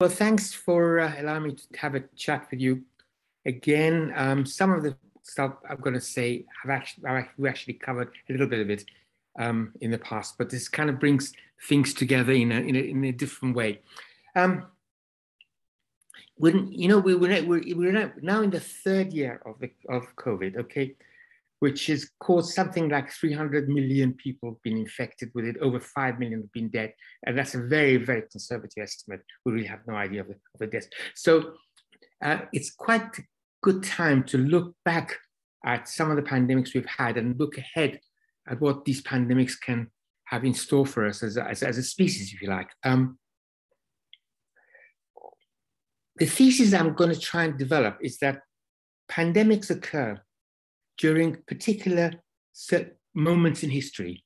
Well, thanks for uh, allowing me to have a chat with you again. Um, some of the stuff I'm going to say have actually, we actually covered a little bit of it um, in the past, but this kind of brings things together in a, in a, in a different way. Um, when you know we, we're, we're, we're now in the third year of the of COVID, okay, which has caused something like 300 million people been infected with it, over 5 million have been dead. And that's a very, very conservative estimate. We really have no idea of the, of the deaths. So uh, it's quite a good time to look back at some of the pandemics we've had and look ahead at what these pandemics can have in store for us as a, as, as a species, if you like. Um, the thesis I'm going to try and develop is that pandemics occur during particular moments in history.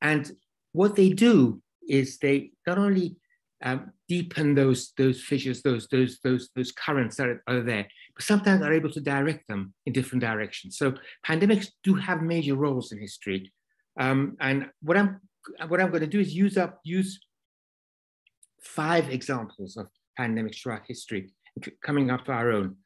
And what they do is they not only um, deepen those, those fissures, those, those, those, those currents that are, there, but sometimes are able to direct them in different directions. So pandemics do have major roles in history. Um, and what I'm, what I'm going to do is use up, use five examples of pandemics throughout history, coming up to our own,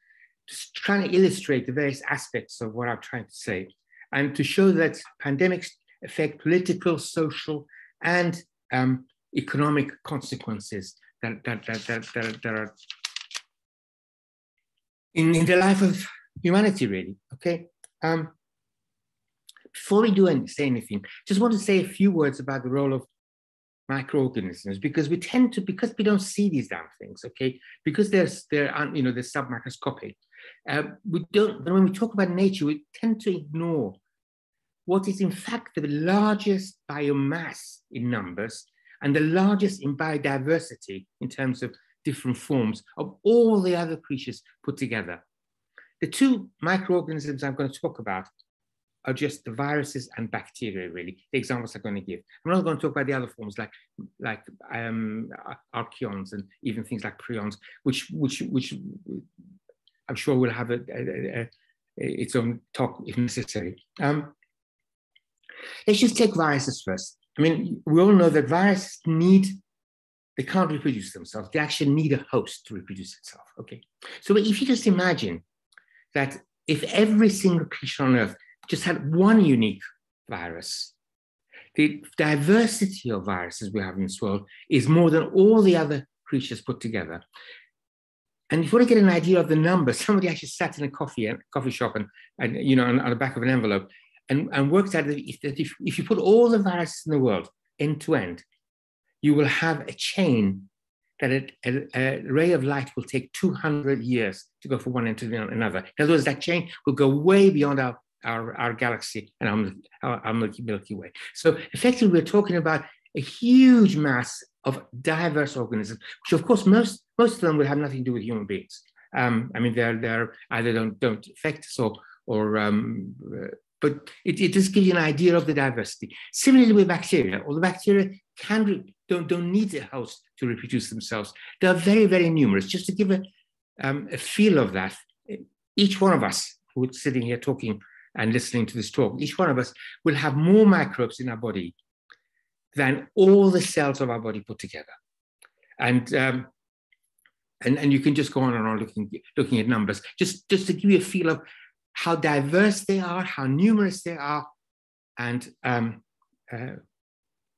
just trying to illustrate the various aspects of what I'm trying to say and to show that pandemics affect political, social, and um, economic consequences that, that, that, that, that, that are in, in the life of humanity, really. Okay. Um, before we do any, say anything, just want to say a few words about the role of microorganisms because we tend to because we don't see these damn things okay because there's they're you know they're submicroscopic uh, we don't, when we talk about nature, we tend to ignore what is in fact the largest biomass in numbers and the largest in biodiversity in terms of different forms of all the other creatures put together. The two microorganisms I'm going to talk about are just the viruses and bacteria, really, the examples I'm going to give. I'm not going to talk about the other forms like, like um, archaeons and even things like prions, which, which, which I'm sure we'll have a, a, a, its own talk if necessary. Um, let's just take viruses first. I mean, we all know that viruses need, they can't reproduce themselves. They actually need a host to reproduce itself, okay? So if you just imagine that if every single creature on Earth just had one unique virus, the diversity of viruses we have in this world is more than all the other creatures put together. And if you want to get an idea of the number, somebody actually sat in a coffee a coffee shop and, and you know on, on, the back of an envelope and, and worked out that if, if, if you put all the viruses in the world end to end, you will have a chain that a, a, a, ray of light will take 200 years to go from one end to another. In other words, that chain will go way beyond our, our, our galaxy and our, our Milky, Milky Way. So effectively, we're talking about a huge mass of diverse organisms, which of course most, most of them will have nothing to do with human beings. Um, I mean, they're, they're either don't, don't affect us or, or um, but it, it just gives you an idea of the diversity. Similarly with bacteria, all the bacteria can don't, don't need a host to reproduce themselves. They are very, very numerous. Just to give a, um, a feel of that, each one of us who's sitting here talking and listening to this talk, each one of us will have more microbes in our body than all the cells of our body put together. And, um, and, and you can just go on and on looking, looking at numbers, just, just to give you a feel of how diverse they are, how numerous they are, and um, uh,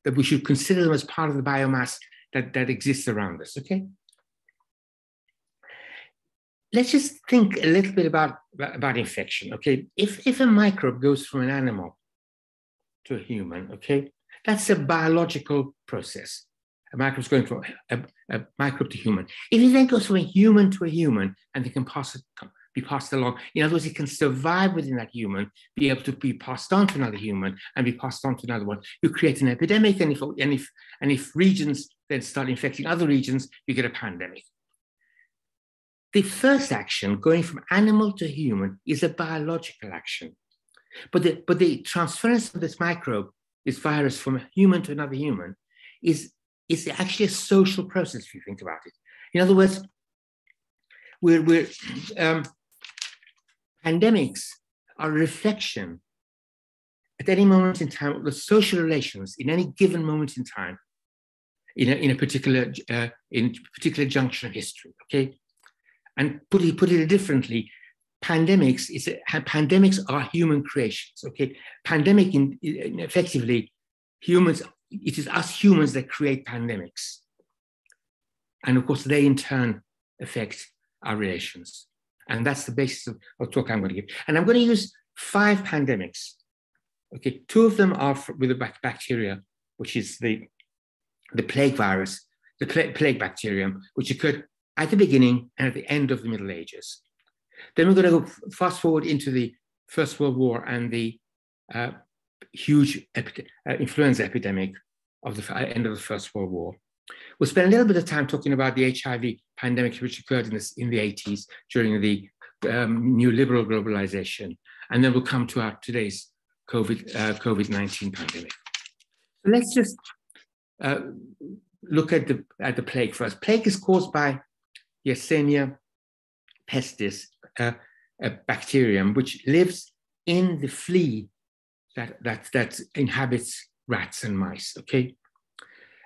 that we should consider them as part of the biomass that, that exists around us, okay? Let's just think a little bit about, about infection, okay? If, if a microbe goes from an animal to a human, okay, that's a biological process. A microbe is going from a, a, microbe to human. If it then goes from a human to a human and they can pass it, be passed along, in other words, it can survive within that human, be able to be passed on to another human and be passed on to another one. You create an epidemic, and if, and if, and if regions then start infecting other regions, you get a pandemic. The first action, going from animal to human, is a biological action. But the, but the transference of this microbe this virus from a human to another human is, is actually a social process if you think about it. In other words, we're, we're um, pandemics are a reflection at any moment in time of the social relations in any given moment in time in a, in a particular uh, in particular junction of history. Okay, and put it put it differently, pandemics is a, pandemics are human creations. Okay, pandemic in, in effectively humans. It is us humans that create pandemics, and of course they in turn affect our relations. And that's the basis of, of talk I'm going to give. And I'm going to use five pandemics. Okay, two of them are with the bacteria, which is the, the plague virus, the plague bacterium, which occurred at the beginning and at the end of the Middle Ages. Then we're going to go fast forward into the First World War and the uh, huge epi uh, influenza epidemic of the end of the First World War. We'll spend a little bit of time talking about the HIV pandemic, which occurred in, this, in the 80s during the um, neoliberal globalization. And then we'll come to our today's COVID, uh, COVID-19 pandemic. So let's just uh, look at the, at the plague first. Plague is caused by Yersinia pestis, uh, a bacterium which lives in the flea that, that, that inhabits rats and mice, okay?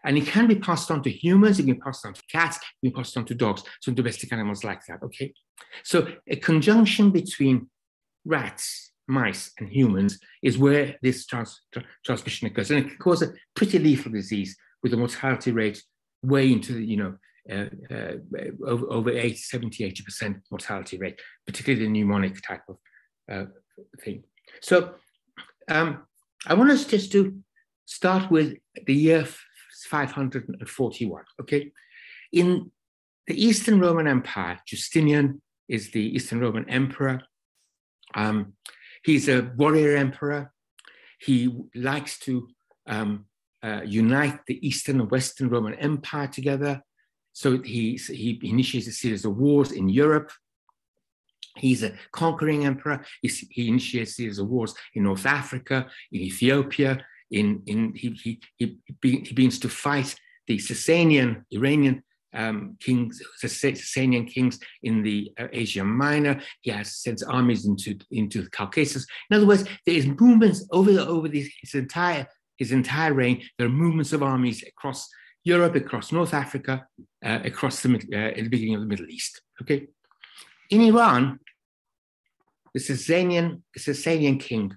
And it can be passed on to humans, it can be passed on to cats, it can be passed on to dogs, some domestic animals like that, okay? So a conjunction between rats, mice, and humans is where this trans transmission occurs. And it can cause a pretty lethal disease with a mortality rate way into the, you know, uh, uh, over, over 80, 70, 80% mortality rate, particularly the pneumonic type of uh, thing. So um, I want us just to start with the year 541. Okay, in the Eastern Roman Empire, Justinian is the Eastern Roman emperor. Um, he's a warrior emperor. He likes to um, uh, unite the Eastern and Western Roman Empire together. So he, he initiates a series of wars in Europe. He's a conquering emperor. He's, he initiates of wars in North Africa, in Ethiopia, in, in he, he, he, he begins to fight the Sasanian, Iranian um, kings, Sasanian kings in the uh, Asia Minor. He has sends armies into, into the Caucasus. In other words, there is movements over, the, over this, his, entire, his entire reign. There are movements of armies across Europe, across North Africa, uh, across the, uh, the beginning of the Middle East. Okay, In Iran, the Sasanian, Sasanian king,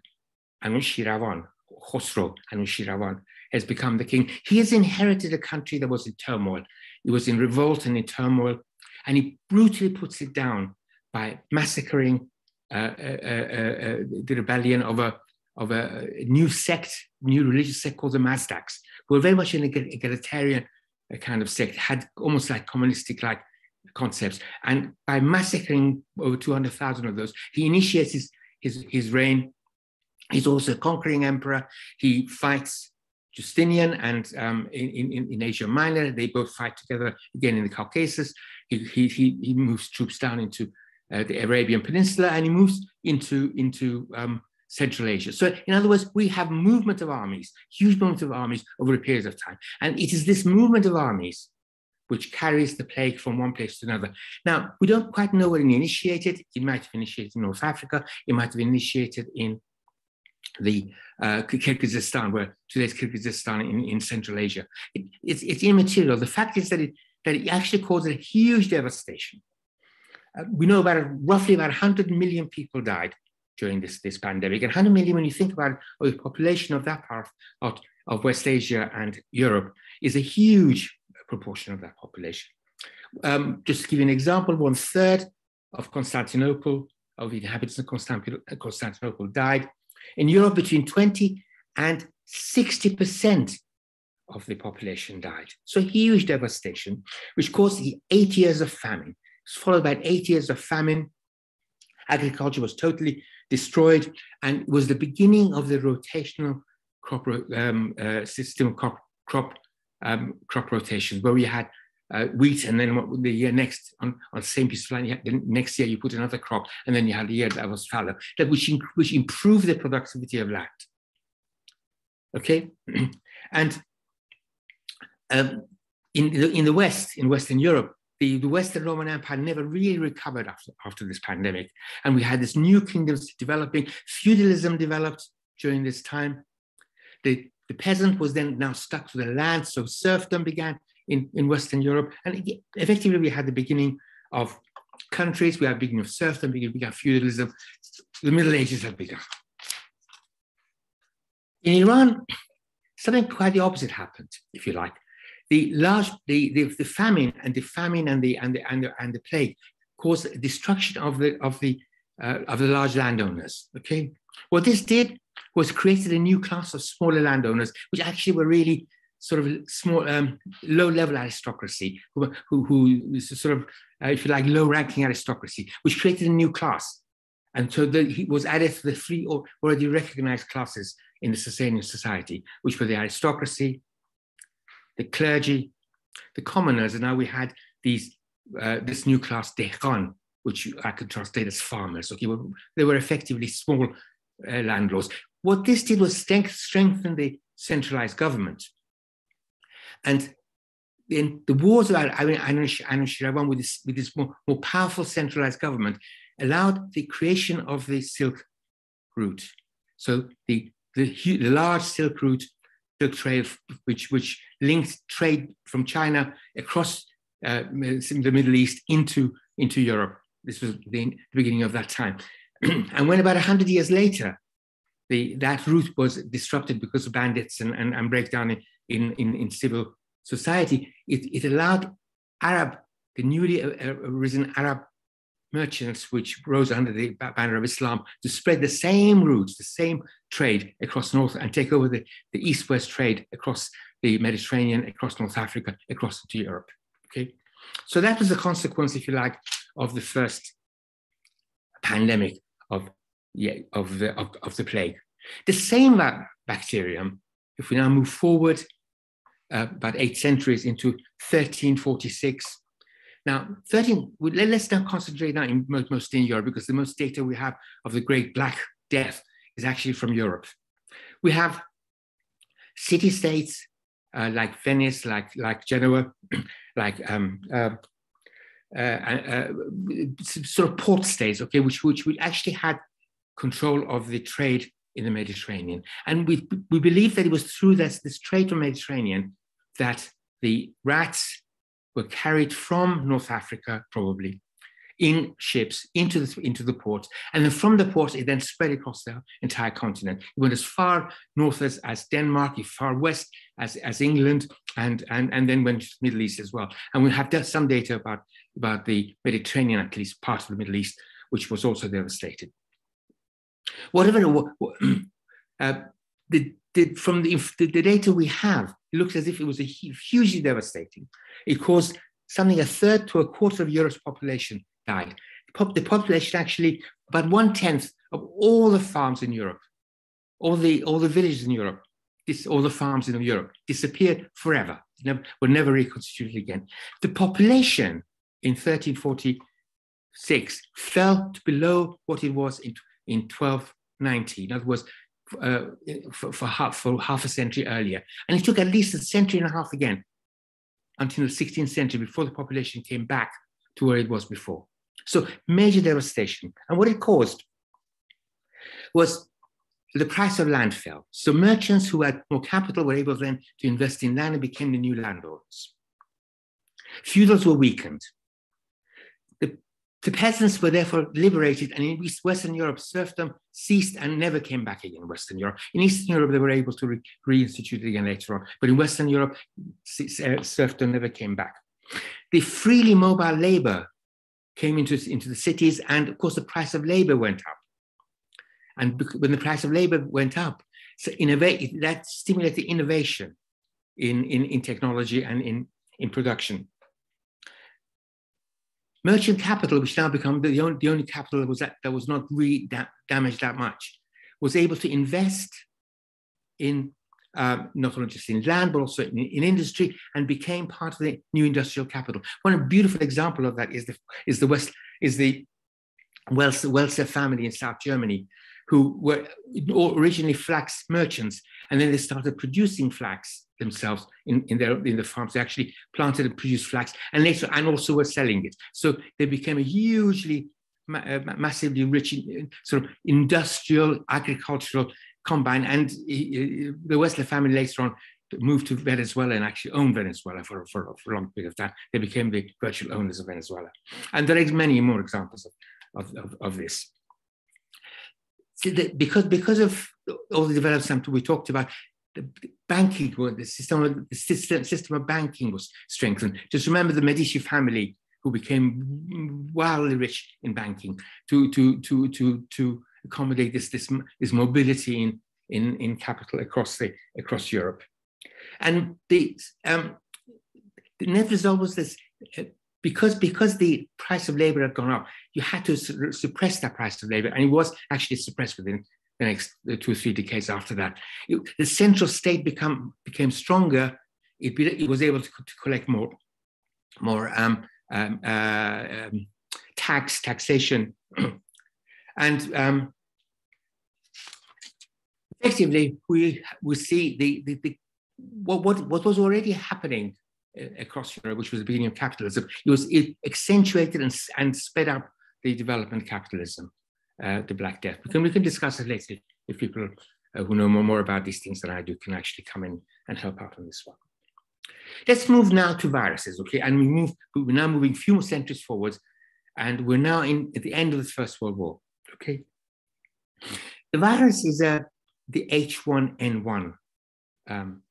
Anushiravan, Khosrow Anushiravan has become the king. He has inherited a country that was in turmoil. It was in revolt and in turmoil, and he brutally puts it down by massacring uh, uh, uh, uh the rebellion of a, of a new sect, new religious sect called the Mazdaks, who were very much an egalitarian uh, kind of sect, had almost like communistic like concepts. And by massacring over 200,000 of those, he initiates his, his, his reign He's also a conquering emperor. He fights Justinian and um, in, in, in, Asia Minor. They both fight together again in the Caucasus. He, he, he moves troops down into uh, the Arabian Peninsula and he moves into, into um, Central Asia. So, in other words, we have movement of armies, huge movement of armies over a period of time. And it is this movement of armies which carries the plague from one place to another. Now, we don't quite know when it initiated. It might have initiated in North Africa. It might have initiated in the uh, Kyrgyzstan, where today's Kyrgyzstan in, in Central Asia. It, it's, it's immaterial. The fact is that it, that it actually caused a huge devastation. Uh, we know about roughly about 100 million people died during this, this pandemic. And 100 million, when you think about it, the population of that part of, of West Asia and Europe, is a huge proportion of that population. Um, just to give you an example, one third of Constantinople, of the inhabitants of Constantinople died. In Europe, between 20 and 60% of the population died. So huge devastation, which caused the eight years of famine. It's followed by eight years of famine. Agriculture was totally destroyed and was the beginning of the rotational crop um, uh, system crop, crop, um, crop rotations, where we had uh, wheat, and then the year next on, on the same piece of land, had, the next year you put another crop, and then you had the year that was fallow, that which, which improved the productivity of land. Okay, and um, in, the, in the West, in Western Europe, the, the, Western Roman Empire never really recovered after, after this pandemic. And we had this new kingdoms developing. Feudalism developed during this time. The The peasant was then now stuck to the land, so serfdom began in, in Western Europe. And effectively, we had the beginning of countries, we had the beginning of serfdom, we began feudalism. The Middle Ages had begun. In Iran, something quite the opposite happened, if you like. The large, the, the, the famine and the famine and the, and the, and the, and the plague caused destruction of the, of the, uh, of the large landowners, okay? What this did was created a new class of smaller landowners, which actually were really sort of small, um, low-level aristocracy, who, who, who sort of, uh, if you like, low-ranking aristocracy, which created a new class. And so the, he was added to the three already recognized classes in the Sasanian society, which were the aristocracy, the clergy, the commoners, and now we had these uh, this new class, Dehqan, which I could translate as farmers. Okay, well, they were effectively small uh, landlords. What this did was strengthen the centralized government. And in the wars about Anushiravan with this, with this more, more powerful centralized government allowed the creation of the Silk Route. So the, the, the large Silk Route, Silk Trail, which, which linked trade from China across uh, the Middle East into, into Europe. This was the, the beginning of that time. and when about 100 years later, the, that route was disrupted because of bandits and, and, and breakdown in, in, in civil society, it, it allowed Arab, the newly arisen Arab merchants, which rose under the banner of Islam, to spread the same routes, the same trade across North and take over the, the east west trade across the Mediterranean, across North Africa, across into Europe. Okay, so that was the consequence, if you like, of the first pandemic of, yeah, of, the, of, of the plague. The same bacterium, if we now move forward uh, about eight centuries into 1346. Now, 13, let's now concentrate now in mostly in Europe because the most data we have of the Great Black Death is actually from Europe. We have city-states uh, like Venice, like, like Genoa, like um, uh, uh, uh, sort of port states, okay, which, which we actually had control of the trade in the Mediterranean. And we, we believe that it was through this, this trade from Mediterranean that the rats were carried from North Africa, probably, in ships into the, into the port. And then from the port, it then spread across the entire continent. It went as far north as, as Denmark, as far west as, as England, and, and, and then went to the Middle East as well. And we have some data about, about the Mediterranean, at least part of the Middle East, which was also devastated. Whatever, uh, the, the, from the, the, the data we have, it looks as if it was a hugely devastating. It caused something a third to a quarter of Europe's population died. The population actually, about one tenth of all the farms in Europe, all the all the villages in Europe, this, all the farms in Europe disappeared forever. Never, were never reconstituted again. The population in 1346 fell to below what it was in, in 1290. In other words, uh, for, for, half, for half a century earlier. And it took at least a century and a half again until the 16th century before the population came back to where it was before. So major devastation. And what it caused was the price of land fell. So merchants who had more capital were able then to invest in land and became the new landlords. Feudals were weakened. The peasants were therefore liberated, and in Western Europe, serfdom ceased and never came back again in Western Europe. In Eastern Europe, they were able to re- reinstitute it again later on, but in Western Europe, uh, serfdom never came back. The freely mobile labor came into, into the cities, and of course, the price of labor went up. And when the price of labor went up, so innovate, that stimulated innovation in, in, in technology and in, in production. Merchant capital, which now become the only, the only capital that was, that, that was not really da- damaged that much, was able to invest in um, not only just in land, but also in, in, industry, and became part of the new industrial capital. One beautiful example of that is the is the West is the Welser family in South Germany, who were originally flax merchants, and then they started producing flax themselves in, in their in the farms. They actually planted and produced flax, and later and also were selling it. So they became a hugely, uh, massively rich, sort of industrial agricultural combine. and he, the Welser family later on moved to Venezuela and actually owned Venezuela for, for, for, a long period of time. They became the virtual owners of Venezuela. And there are many more examples of, of, of, of this. Because, because of all the developments we talked about, the banking, the system, of, the system, system of banking was strengthened. Just remember the Medici family who became wildly rich in banking to, to, to, to, to accommodate this, this, this mobility in, in, in capital across, the, across Europe. And the, um, the net result was this uh, because, because the price of labor had gone up, you had to su suppress that price of labor, and it was actually suppressed within the next two or three decades after that. It, the central state become, became stronger. It, be, it was able to, to, collect more, more um, um, uh, um, tax, taxation. and um, effectively, we, we see the, the, the, what, what, what was already happening across Europe, which was the beginning of capitalism. It was it accentuated and, and sped up the development of capitalism, uh, the Black Death. We can, we can discuss it later if people uh, who know more, more about these things than I do can actually come in and help out on this one. Let's move now to viruses, okay? And we move, we're now moving a few more centuries forwards, and we're now in at the end of the First World War, okay? The virus is uh, the H1N1 um,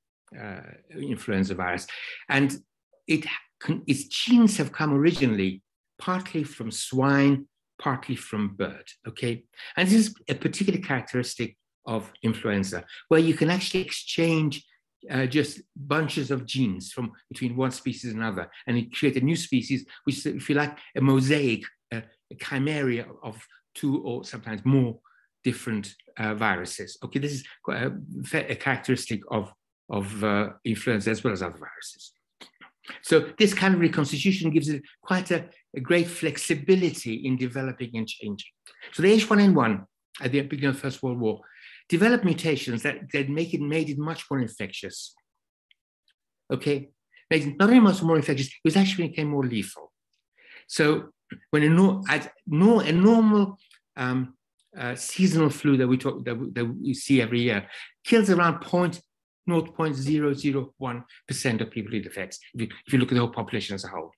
influenza virus, and it its genes have come originally partly from swine, partly from bird, okay? And this is a particular characteristic of influenza, where you can actually exchange uh, just bunches of genes from between one species and another, and create a new species, which is, if you like, a mosaic, a, a chimera of two or sometimes more different uh, viruses. Okay, this is a, a characteristic of, of uh, influenza as well as other viruses. So this kind of reconstitution gives it quite a, a great flexibility in developing and changing. So the H1N1 at the beginning of the First World War developed mutations that, that make it made it much more infectious. Okay, made it not only much more infectious, it was actually became more lethal. So when a, at, a normal um, uh, seasonal flu that we talk that that we see every year kills around 0.001% of people it affects. If you, if you look at the whole population as a whole,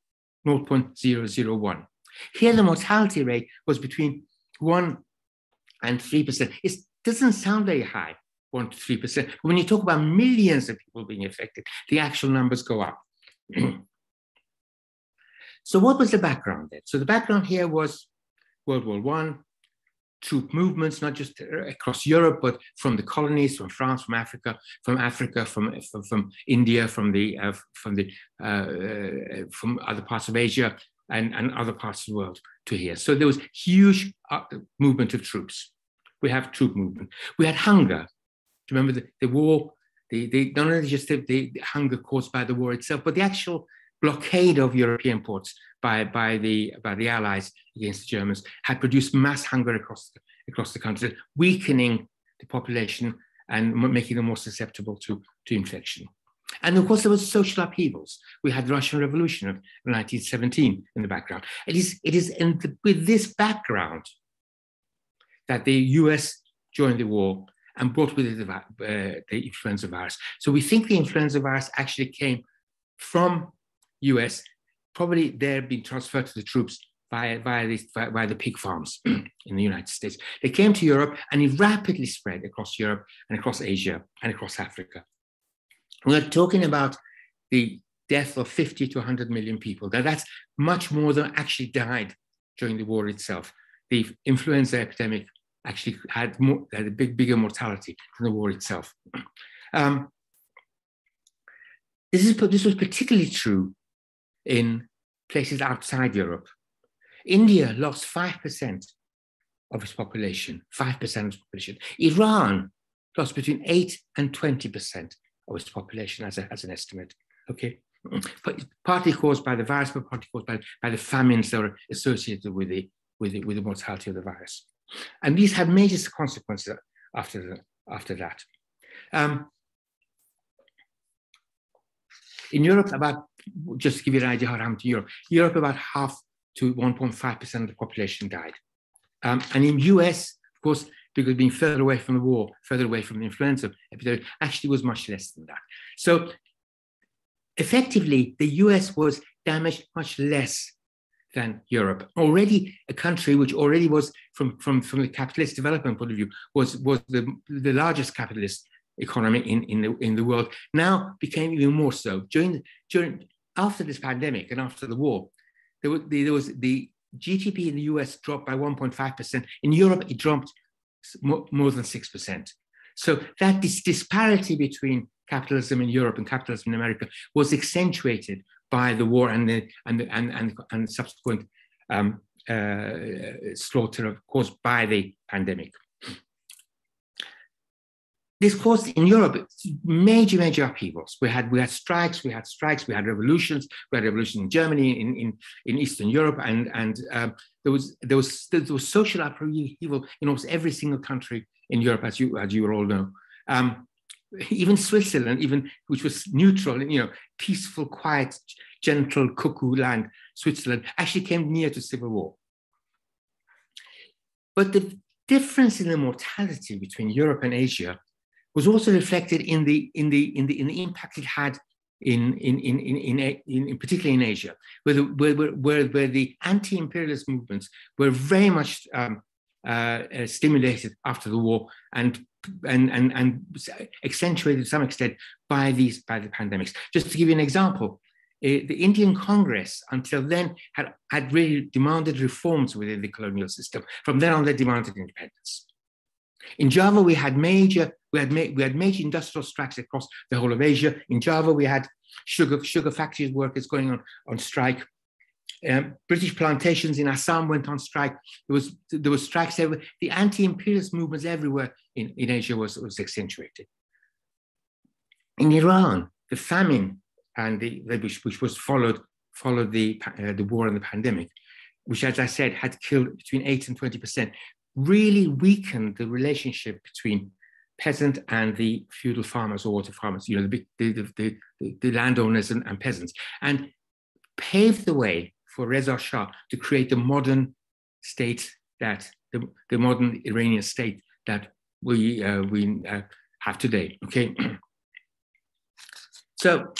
0.001. Here, the mortality rate was between 1 and 3%. It doesn't sound very high, 1 to 3%. When you talk about millions of people being affected, the actual numbers go up. so, what was the background then? So, the background here was World War One, troop movements, not just across Europe, but from the colonies, from France, from Africa, from Africa, from from, from India, from the uh, from the uh, uh, from other parts of Asia and, and other parts of the world to here. So there was huge uh, movement of troops. We have troop movement. We had hunger. Do you remember the, the war? The, the, not only just the, the hunger caused by the war itself, but the actual blockade of European ports by, by, the, by the Allies against the Germans had produced mass hunger across the, across the country, weakening the population and making them more susceptible to, to infection. And of course, there was social upheavals. We had the Russian Revolution of 1917 in the background. It is, it is in the, with this background that the US joined the war and brought with it the, uh, the influenza virus. So we think the influenza virus actually came from US, probably they're being transferred to the troops via, via, these, via, via the pig farms in the United States. They came to Europe and it rapidly spread across Europe and across Asia and across Africa. We're talking about the death of 50 to 100 million people. Now, that's much more than actually died during the war itself. The influenza epidemic actually had, more, had a big, bigger mortality than the war itself. Um, this, is, this was particularly true in places outside Europe. India lost 5% of its population, 5% of its population. Iran lost between 8 and 20% of its population as, a, as an estimate. Okay, but partly caused by the virus, but partly caused by, by the famines that were associated with the, with the, with the mortality of the virus. And these had major consequences after, the, after that. Um, in Europe, about, just to give you an idea how it happened in Europe, Europe about half to 1.5% of the population died. Um, and in US, of course, because being further away from the war, further away from the influenza epidemic, actually was much less than that. So effectively, the US was damaged much less than Europe. Already a country which already was, from, from, from the capitalist development point of view, was, was the, the largest capitalist economy in, in, the, in the world, now became even more so. During, during, after this pandemic and after the war, there was, there was the GDP in the US dropped by 1.5%. In Europe, it dropped more, more than 6%. So that this disparity between capitalism in Europe and capitalism in America was accentuated by the war and the and the, and, and, and subsequent um, uh, slaughter caused by the pandemic. This caused in Europe major, major upheavals. We had we had strikes, we had strikes, we had revolutions, we had revolution in Germany, in, in, in Eastern Europe, and and um, there was there was there was social upheaval in almost every single country in Europe, as you as you all know. Um, even Switzerland, even which was neutral, you know, peaceful, quiet, gentle, cuckoo land, Switzerland, actually came near to civil war. But the difference in the mortality between Europe and Asia was also reflected in the in the in the in the impact it had in in in in, in, in particularly in Asia, where the where where, where the anti-imperialist movements were very much um, uh, uh, stimulated after the war and and, and, and accentuated to some extent by these by the pandemics. Just to give you an example, uh, the Indian Congress until then had, had really demanded reforms within the colonial system. From then on, they demanded independence. In Java, we had major we had, ma- we had major industrial strikes across the whole of Asia. In Java, we had sugar sugar factories workers going on on strike. Um, British plantations in Assam went on strike. There was there was strikes everywhere. The anti-imperialist movements everywhere in, in Asia was, was accentuated. In Iran, the famine and the, the which, which, was followed followed the uh, the war and the pandemic, which, as I said, had killed between eight and twenty percent, really weakened the relationship between peasant and the feudal farmers or water farmers, you know, the, the, the, the, landowners and, and, peasants, and paved the way for Reza Shah to create the modern state that the, the modern Iranian state that we uh, we uh, have today. Okay, so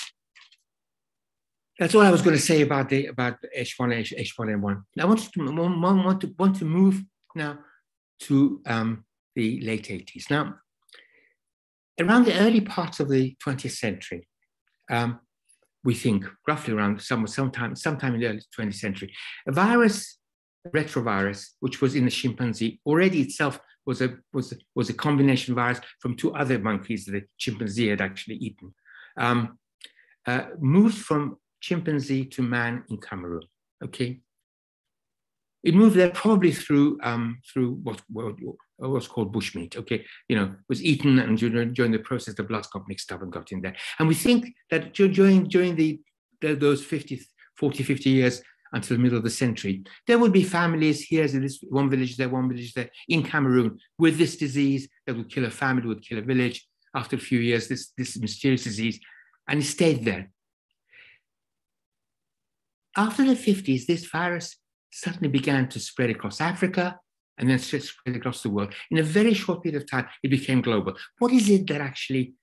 that's all I was going to say about the about H1 H, H1N1. I want to want, want to want to move now to um, the late 80s. Now, around the early parts of the 20th century, um, we think roughly around some, sometime, sometime in the early 20th century, a virus, retrovirus, which was in the chimpanzee, already itself was a, was, was a combination virus from two other monkeys that the chimpanzee had actually eaten, um, uh, moved from chimpanzee to man in Cameroon. Okay, it moved there probably through um, through what, what was called bushmeat. Okay, you know, was eaten and during, the process the blood got mixed up and got in there. And we think that during during the, the those 50, 40, 50 years until the middle of the century, there would be families here in this one village there, one village there in Cameroon with this disease that would kill a family, would kill a village. After a few years, this this mysterious disease, and it stayed there. After the 50s, this virus suddenly began to spread across Africa and then spread across the world. In a very short period of time, it became global. What is it that actually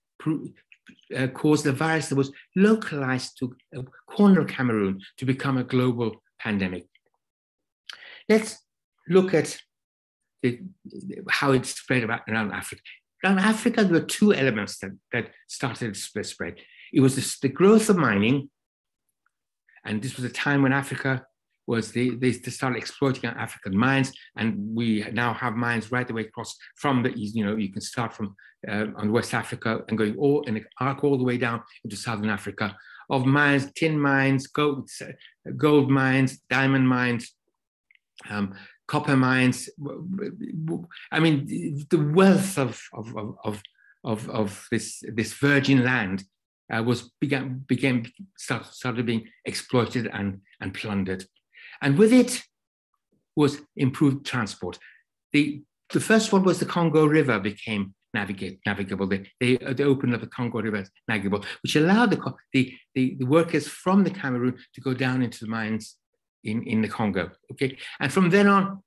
uh, caused the virus that was localized to a corner of Cameroon to become a global pandemic? Let's look at the, how it spread around Africa. Around Africa, there were two elements that, that started to spread. It was the, the growth of mining, and this was a time when Africa was they, they started exploiting African mines, and we now have mines right the way across from the east. You know, you can start from uh, on West Africa and going all in arc all the way down into Southern Africa of mines, tin mines, gold, gold mines, diamond mines, um, copper mines. I mean, the wealth of of of of, of this this virgin land uh, was began began start, started being exploited and and plundered. And with it was improved transport. The, the first one was the Congo River became navigate, navigable. The, the, uh, the opening of the Congo River navigable, which allowed the, the, the, the workers from the Cameroon to go down into the mines in, in the Congo. Okay, and from then on,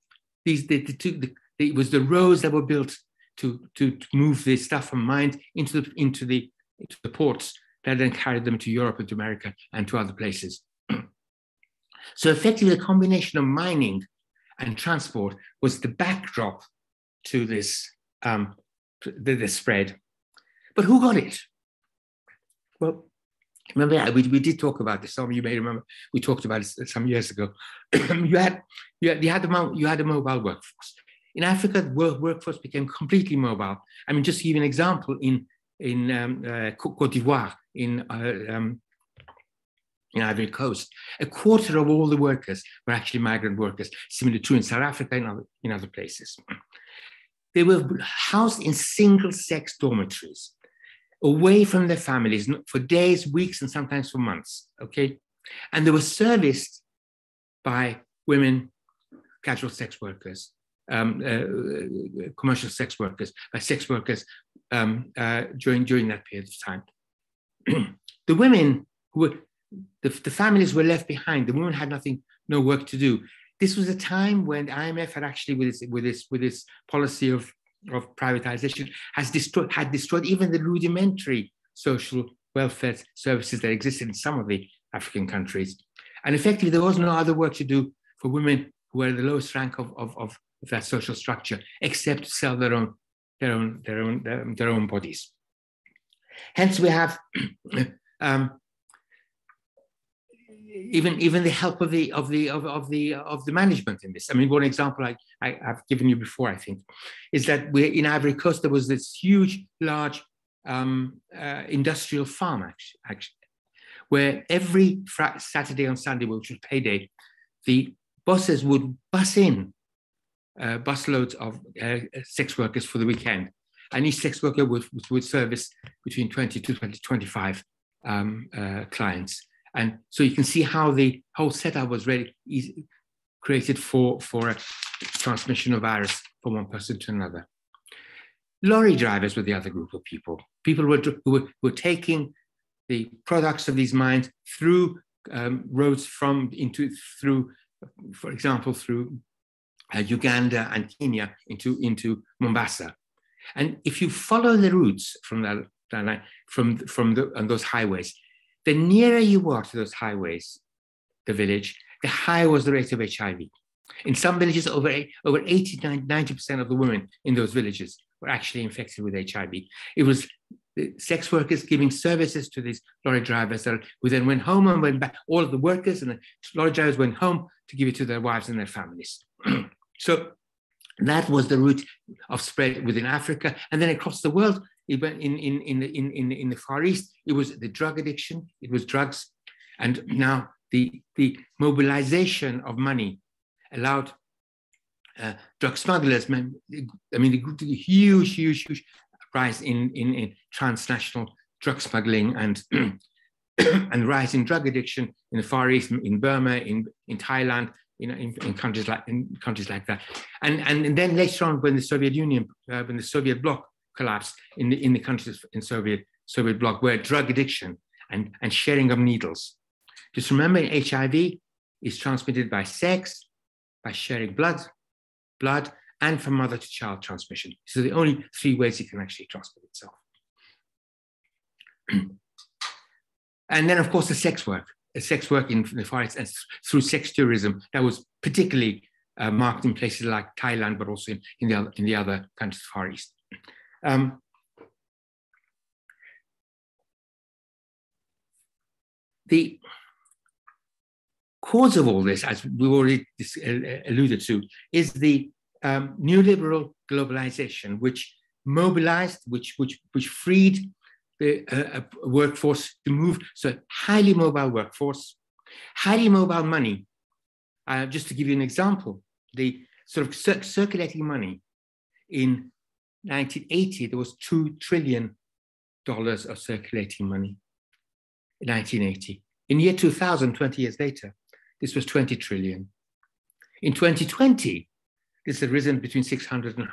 these the, the two the, it was the roads that were built to, to, to move the stuff from mines into the, into, the, into the ports that then carried them to Europe and to America and to other places. So effectively, the combination of mining and transport was the backdrop to this, um, the spread. But who got it? Well, remember we, we did talk about this. Some of you may remember we talked about it some years ago. you had you had, you had the you had a mobile workforce. In Africa, the work, workforce became completely mobile. I mean, just to give you an example, in in um, uh, Cote d'Ivoire, in uh, um, in Ivory Coast, a quarter of all the workers were actually migrant workers. Similar to in South Africa and other, in other places. They were housed in single-sex dormitories away from their families for days, weeks, and sometimes for months. Okay. And they were serviced by women, casual sex workers, um, uh, commercial sex workers, by sex workers um, uh, during, during that period of time. the women who were, the, the families were left behind. The women had nothing, no work to do. This was a time when the IMF had actually, with its, with its, with its policy of of privatization has destroyed, had destroyed even the rudimentary social welfare services that existed in some of the African countries. And effectively, there was no other work to do for women who were the lowest rank of, of, of that social structure, except to sell their own, their own, their own, their, own bodies. Hence, we have um, even even the help of the of the of, of the of the management in this. I mean, one example I, I have given you before, I think, is that we in Ivory Coast there was this huge, large um, uh, industrial farm actually, actually, where every Saturday and Sunday, which was payday, the bosses would bus in uh, busloads of uh, sex workers for the weekend, and each sex worker would would service between 20 to 20, 25 um, uh, clients. And so you can see how the whole setup was ready, created for, for a transmission of virus from one person to another. Lorry drivers were the other group of people. People were, who were, were taking the products of these mines through um, roads from into through, for example, through uh, Uganda and Kenya into into Mombasa. And if you follow the routes from that, that from from the, on those highways, the nearer you were to those highways, the village, the higher was the rate of HIV. In some villages, over, over 80, 90% of the women in those villages were actually infected with HIV. It was sex workers giving services to these lorry drivers who then went home and went back. All of the workers and the lorry drivers went home to give it to their wives and their families. so that was the route of spread within Africa. And then across the world, in, in, in, in, in, in the Far East, it was the drug addiction, it was drugs. And now the, the mobilization of money allowed uh, drug smugglers, I mean, the, the huge, huge, huge rise in, in, in transnational drug smuggling and and rise in drug addiction in the Far East, in Burma, in, in Thailand, in, in, in, countries like in countries like that. And, and, and then later on, when the Soviet Union, uh, when the Soviet bloc collapse in the, in the countries in Soviet, Soviet bloc where drug addiction and, and sharing of needles. Just remember HIV is transmitted by sex, by sharing blood, blood, and from mother to child transmission. So the only three ways it can actually transmit itself. and then of course the sex work, the sex work in the Far East and through sex tourism that was particularly uh, marked in places like Thailand, but also in, in, the, other, in the other countries of the Far East. Um, the cause of all this, as we already uh, alluded to, is the um, neoliberal globalization, which mobilized, which, which, which freed the uh, workforce to move. So highly mobile workforce, highly mobile money. Uh, just to give you an example, the sort of cir circulating money in 1980, there was $2 trillion of circulating money in 1980. In year 2000, 20 years later, this was 20 trillion. In 2020, this had risen between 600 and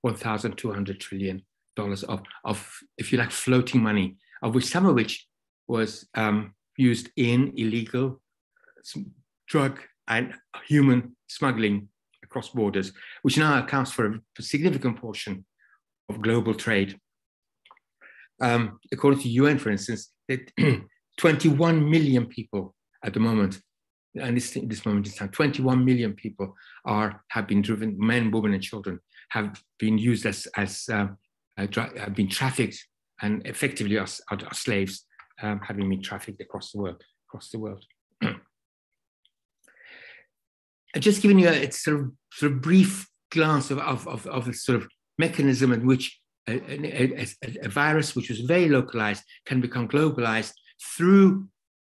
1,200 trillion dollars of, of, if you like, floating money, of which some of which was um, used in illegal drug and human smuggling across borders, which now accounts for a significant portion of global trade. Um, according to UN, for instance, that 21 million people at the moment, and this, this moment in time, 21 million people are have been driven, men, women, and children have been used as as uh, uh, have been trafficked and effectively as, slaves, um, having been trafficked across the world. Across the world. I've just giving you a sort of, sort of brief glance of, of, of, of sort of mechanism in which a, a, a, virus, which was very localized, can become globalized through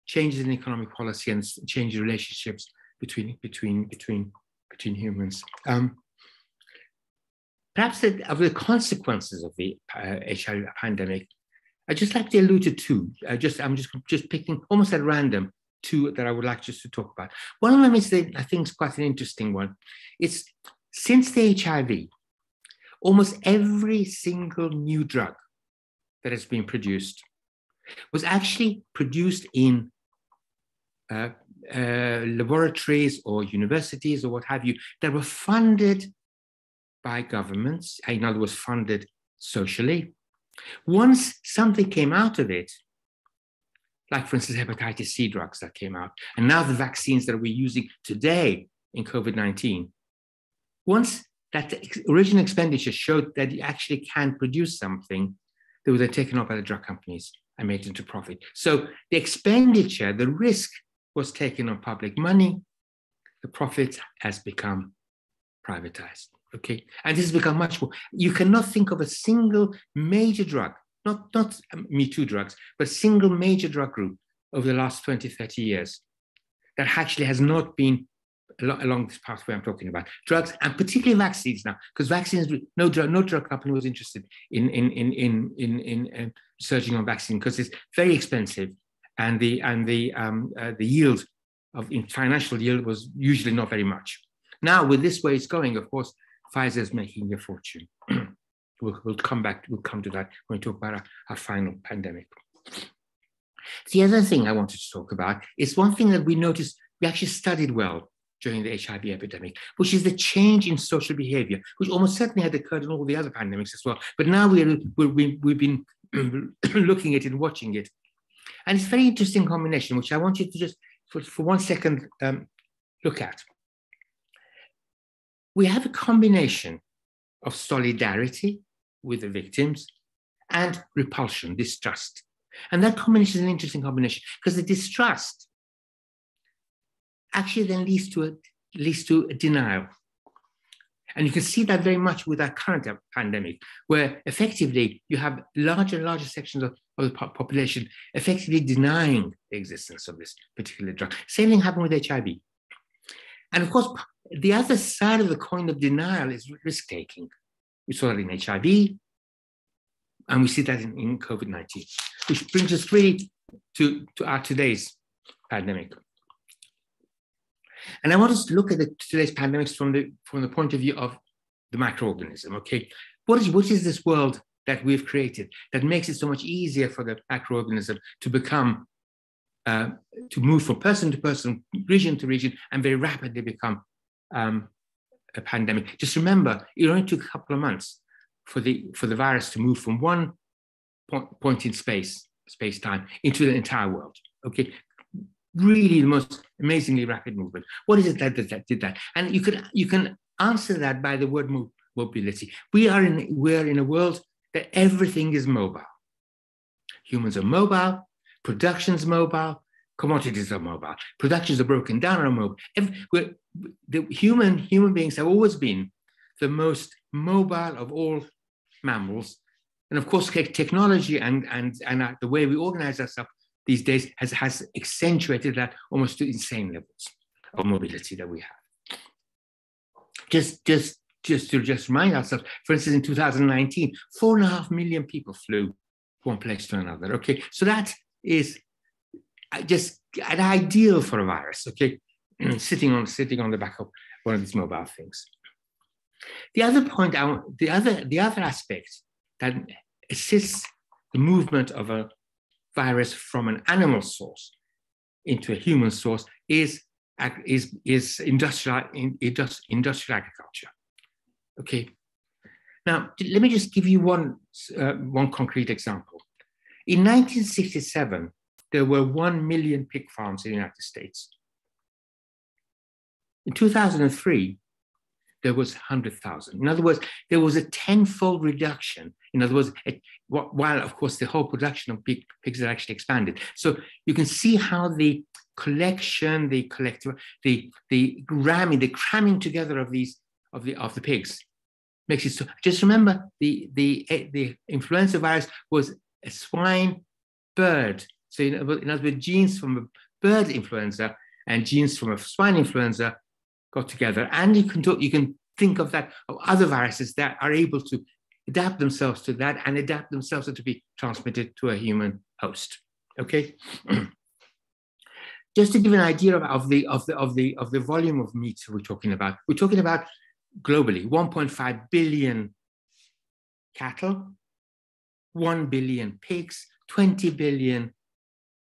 changes in economic policy and change in relationships between, between, between, between humans. Um, perhaps of the consequences of the uh, HIV pandemic, I'd just like to allude to two. I just I'm just just picking almost at random two that I would like just to talk about. One of them is the, I think is quite an interesting one. It's since the HIV, almost every single new drug that has been produced was actually produced in uh, uh, laboratories or universities or what have you that were funded by governments, in other words, funded socially. Once something came out of it, like for instance, hepatitis C drugs that came out, and now the vaccines that we're using today in COVID 19. Once that the original expenditure showed that you actually can produce something, that was then taken up by the drug companies and made into profit. So the expenditure, the risk was taken on public money, the profit has become privatized. Okay, and this has become much more. You cannot think of a single major drug not, not um, Me Too drugs, but single major drug group over the last 20, 30 years that actually has not been along this pathway I'm talking about. Drugs and particularly vaccines now, because vaccines, no drug, no drug company was interested in in in in in, in uh, researching on vaccine because it's very expensive, and the and the um, uh, the yield of in financial yield was usually not very much. Now with this way it's going, of course, Pfizer is making a fortune. We'll, we'll come back, we'll come to that when we talk about our, our final pandemic. The other thing I wanted to talk about is one thing that we noticed we actually studied well during the HIV epidemic, which is the change in social behavior, which almost certainly had occurred in all the other pandemics as well. But now we're, we have been looking at it and watching it. And it's a very interesting combination, which I want you to just, for, for one second, um, look at. We have a combination of solidarity with the victims and repulsion, distrust. And that combination is an interesting combination because the distrust actually then leads to a, leads to a denial. And you can see that very much with our current pandemic, where effectively you have larger and larger sections of, of the population effectively denying the existence of this particular drug. Same thing happened with HIV. And of course, the other side of the coin of denial is risk taking. We saw that in HIV, and we see that in, in COVID 19, which brings us really to, to our today's pandemic. And I want us to look at the, today's pandemics from the, from the point of view of the microorganism. Okay, what is, what is this world that we've created that makes it so much easier for the microorganism to become, uh, to move from person to person, region to region, and very rapidly become um, a pandemic. Just remember, it only took a couple of months for the for the virus to move from one point, point in space, space time, into the entire world. Okay, really the most amazingly rapid movement. What is it that, that, did that? And you can you can answer that by the word mobility. We are in we're in a world that everything is mobile. Humans are mobile, production's mobile, commodities are mobile, productions are broken down are mobile. Every, the human human beings have always been the most mobile of all mammals. And of course, technology and, and, and uh, the way we organize ourselves these days has, has accentuated that almost to insane levels of mobility that we have. Just, just, just to just remind ourselves, for instance, in 2019, four and a half million people flew one place to another. Okay, so that is uh, just an ideal for a virus. Okay, sitting on sitting on the back of one of these mobile things. The other point, I the other the other aspect that assists the movement of a virus from an animal source into a human source is is, is industrial, industrial agriculture. Okay. Now, let me just give you one, uh, one concrete example. In 1967, there were 1 million pig farms in the United States. In 2003, there was 100,000. In other words, there was a tenfold reduction. In other words, it, while of course the whole production of pig, pigs had actually expanded. So you can see how the collection, the collective, the the ramming, the cramming together of these of the of the pigs makes it so. Just remember the the eh, the influenza virus was a swine bird. So in, in other words, genes from a bird influenza and genes from a swine influenza got together. And you can talk, you can think of that of other viruses that are able to adapt themselves to that and adapt themselves to be transmitted to a human host. Okay. Just to give an idea of, of, the of the of the of the volume of meat we're talking about, we're talking about globally 1.5 billion cattle, 1 billion pigs, 20 billion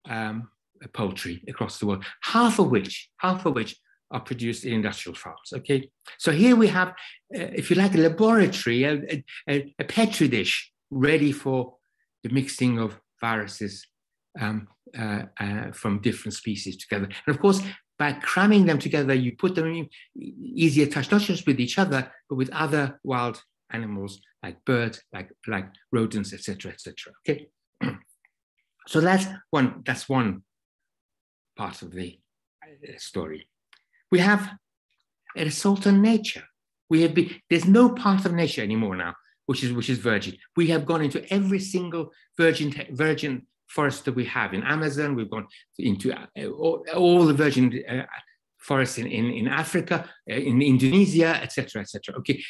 um, poultry across the world, half of which, half of which are produced in industrial farms. Okay, so here we have, uh, if you like, a laboratory, a, a, a, petri dish ready for the mixing of viruses um, uh, uh, from different species together. And of course, by cramming them together, you put them in easier touch, not just with each other, but with other wild animals like birds, like like rodents, etc., etc. Okay, so that's one. That's one part of the uh, story we have a assault on nature. We have been, there's no part of nature anymore now, which is, which is virgin. We have gone into every single virgin, virgin forest that we have in Amazon. We've gone into uh, all, all the virgin uh, forests in, in, in Africa, uh, in Indonesia, etc., etc. Okay,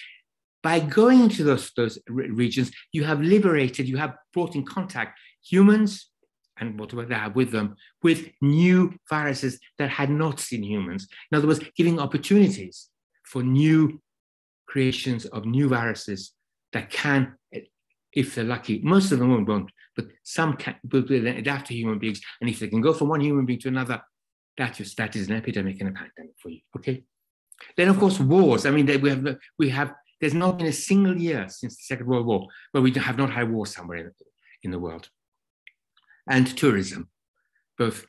by going into those, those regions, you have liberated, you have brought in contact humans, and what they have with them with new viruses that had not seen humans. In other words, giving opportunities for new creations of new viruses that can, if they're lucky, most of them won't, but some can will adapt to human beings. And if they can go from one human being to another, that is, that is an epidemic and a pandemic for you. Okay. Then of course wars. I mean, we have we have. There's not been a single year since the Second World War where we have not had war somewhere in, in the world and tourism, both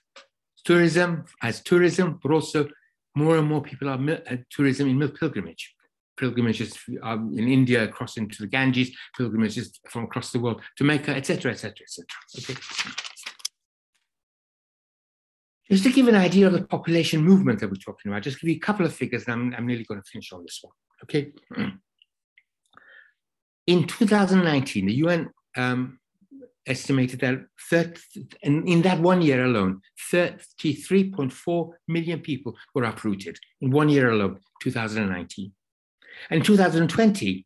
tourism as tourism, but also more and more people are uh, tourism in pilgrimage. Pilgrimages um, in India across into the Ganges, pilgrimages from across the world to Mecca, etc., etc., etc. Okay. Just to give an idea of the population movement that we're talking about, just give you a couple of figures, and I'm, I'm nearly going to finish on this one. Okay. In 2019, the UN um, estimated that 30, in, that one year alone, 33.4 million people were uprooted in one year alone, 2019. And in 2020,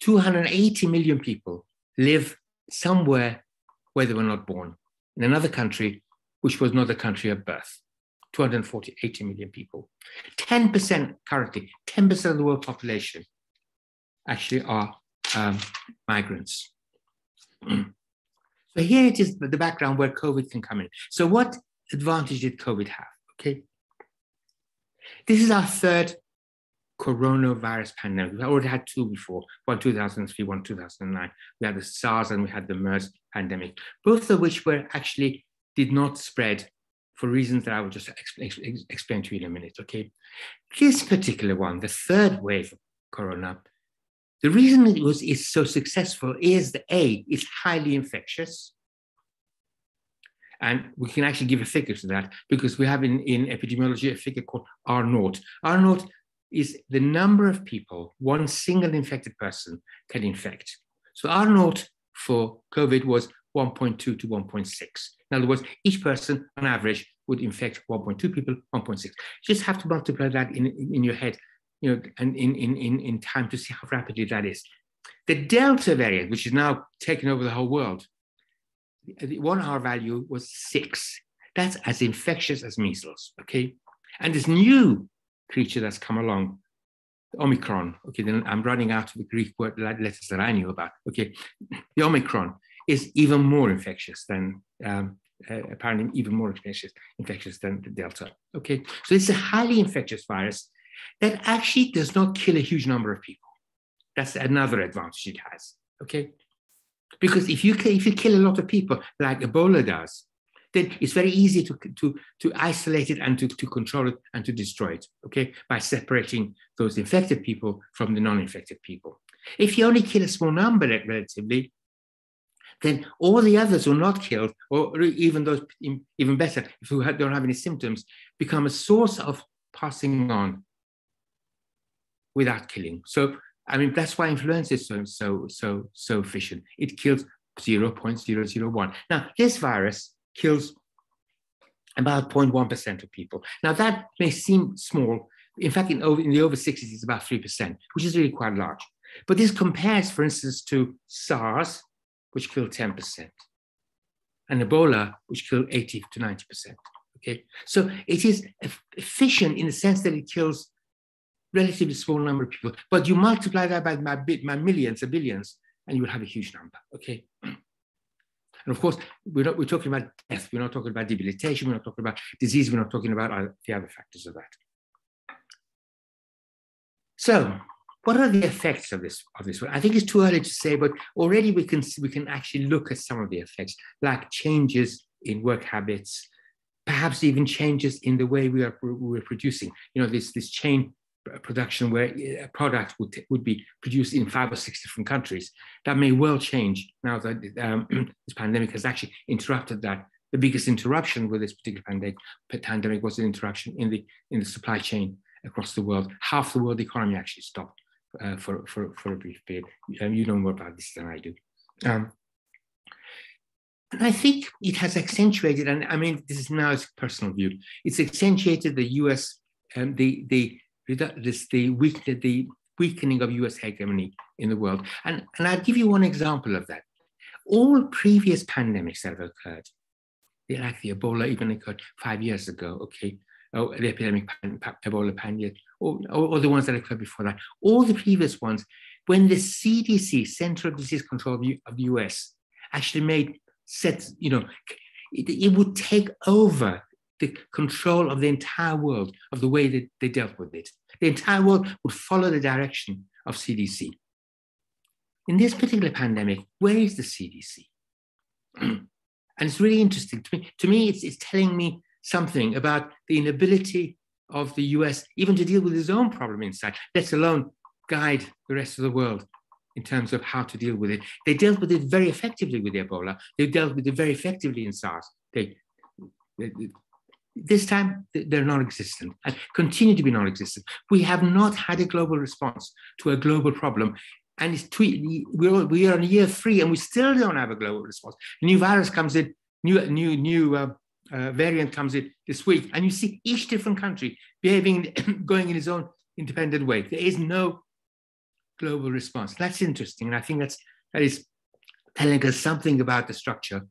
280 million people live somewhere where they were not born, in another country which was not the country of birth. 240, 80 million people. 10% currently, 10% of the world population actually are um, migrants. So here it is the background where COVID can come in. So what advantage did COVID have? Okay. This is our third coronavirus pandemic. We already had two before, one 2003, one 2009. We had the SARS and we had the MERS pandemic, both of which were actually did not spread for reasons that I will just explain, explain to you in a minute, okay? This particular one, the third wave of corona, the reason it was is so successful is that A, it's highly infectious. And we can actually give a figure to that because we have in, in epidemiology a figure called R naught. R naught is the number of people one single infected person can infect. So R naught for COVID was 1.2 to 1.6. In other words, each person on average would infect 1.2 people, 1.6. You just have to multiply that in, in, in your head you know, and in, in, in, in time to see how rapidly that is. The Delta variant, which is now taken over the whole world, the one R value was six. That's as infectious as measles, okay? And this new creature that's come along, Omicron, okay, then I'm running out of the Greek word letters that I knew about, okay? The Omicron is even more infectious than, um, uh, apparently even more infectious, infectious than the Delta. Okay, so it's a highly infectious virus that actually does not kill a huge number of people. That's another advantage it has. Okay, because if you if you kill a lot of people like Ebola does, then it's very easy to, to, to isolate it and to, to control it and to destroy it, okay, by separating those infected people from the non-infected people. If you only kill a small number relatively, then all the others who are not killed, or even those even better, if who don't have any symptoms, become a source of passing on without killing. So I mean that's why influenza is so so so so efficient. It kills 0.001. Now this virus kills about 0.1% of people. Now that may seem small. In fact, in, over, in the over 60s, it's about 3%, which is really quite large. But this compares, for instance, to SARS, which killed 10%, and Ebola, which killed 80 to 90%. Okay, so it is efficient in the sense that it kills relatively small number of people, but you multiply that by, my, by millions or billions, and you will have a huge number. Okay. And of course, we're not we're talking about death. We're not talking about debilitation. We're not talking about disease. We're not talking about the other factors of that. So, what are the effects of this of this? I think it's too early to say, but already we can we can actually look at some of the effects, like changes in work habits, perhaps even changes in the way we are we're producing. You know, this this chain production where a product would, would be produced in five or six different countries. That may well change now that um, this pandemic has actually interrupted that. The biggest interruption with this particular pandemic, pandemic was an interruption in the, in the supply chain across the world. Half the world economy actually stopped uh, for, for, for a brief period. Um, you know more about this than I do. Um, and I think it has accentuated, and I mean, this is now a personal view, it's accentuated the US, um, the, the this, the, weak, the weakening of US hegemony in the world. And, and I'll give you one example of that. All previous pandemics that have occurred, like the Ebola even occurred five years ago, okay, oh, the epidemic pan, Ebola pandemic, or, or, the ones that occurred before that, all the previous ones, when the CDC, Central Disease Control of the US, actually made sets, you know, it, it would take over the control of the entire world of the way that they dealt with it. The entire world would follow the direction of CDC. In this particular pandemic, where is the CDC? and it's really interesting to me. To me, it's, it's telling me something about the inability of the US even to deal with its own problem inside, let alone guide the rest of the world in terms of how to deal with it. They dealt with it very effectively with Ebola. They dealt with it very effectively in SARS. They, they, this time, they're non-existent and continue to be non-existent. We have not had a global response to a global problem. And it's two, we're, we are on year three and we still don't have a global response. A new virus comes in, new, new, new uh, uh, variant comes in this week, and you see each different country behaving, going in its own independent way. There is no global response. That's interesting. And I think that's, that is telling us something about the structure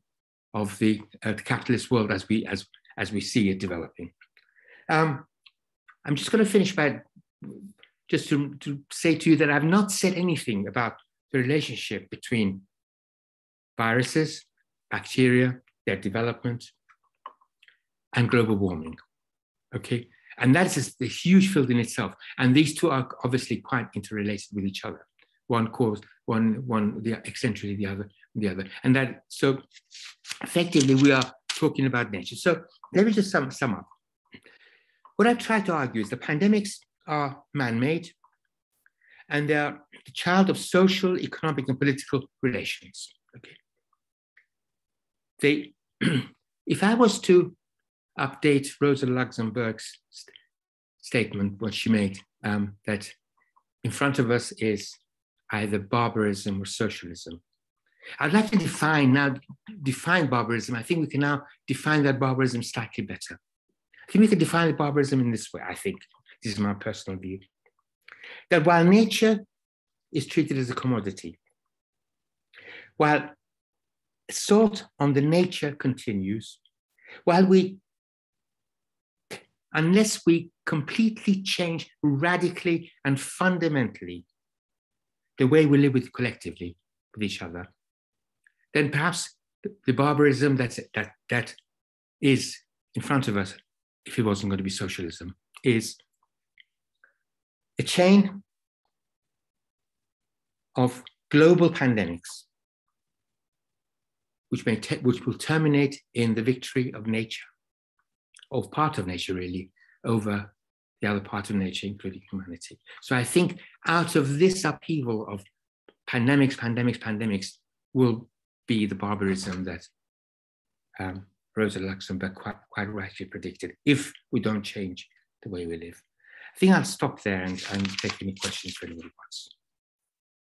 of the, uh, the capitalist world as we, as, as we see it developing. Um, I'm just going to finish by just to, to say to you that I've not said anything about the relationship between viruses, bacteria, their development, and global warming. Okay, and that is a huge field in itself. And these two are obviously quite interrelated with each other. One cause, one, one, the eccentricity, the other, the other. And that so effectively we are talking about nature. So let me just sum, sum up. What I've tried to argue is the pandemics are man-made and they are the child of social, economic, and political relations. Okay. They, if I was to update Rosa Luxemburg's st statement, what she made, um, that in front of us is either barbarism or socialism. I'd like to define now, define barbarism. I think we can now define that barbarism slightly better. I think we can define barbarism in this way, I think. This is my personal view. That while nature is treated as a commodity, while assault on the nature continues, while we, unless we completely change radically and fundamentally the way we live with collectively with each other, then perhaps the barbarism that's, that, that is in front of us, if it wasn't going to be socialism, is a chain of global pandemics, which, may which will terminate in the victory of nature, of part of nature really, over the other part of nature, including humanity. So I think out of this upheaval of pandemics, pandemics, pandemics, will be the barbarism that um, Rosa Luxemburg quite, quite rightly predicted if we don't change the way we live. I think I'll stop there and, and take any questions for anybody wants.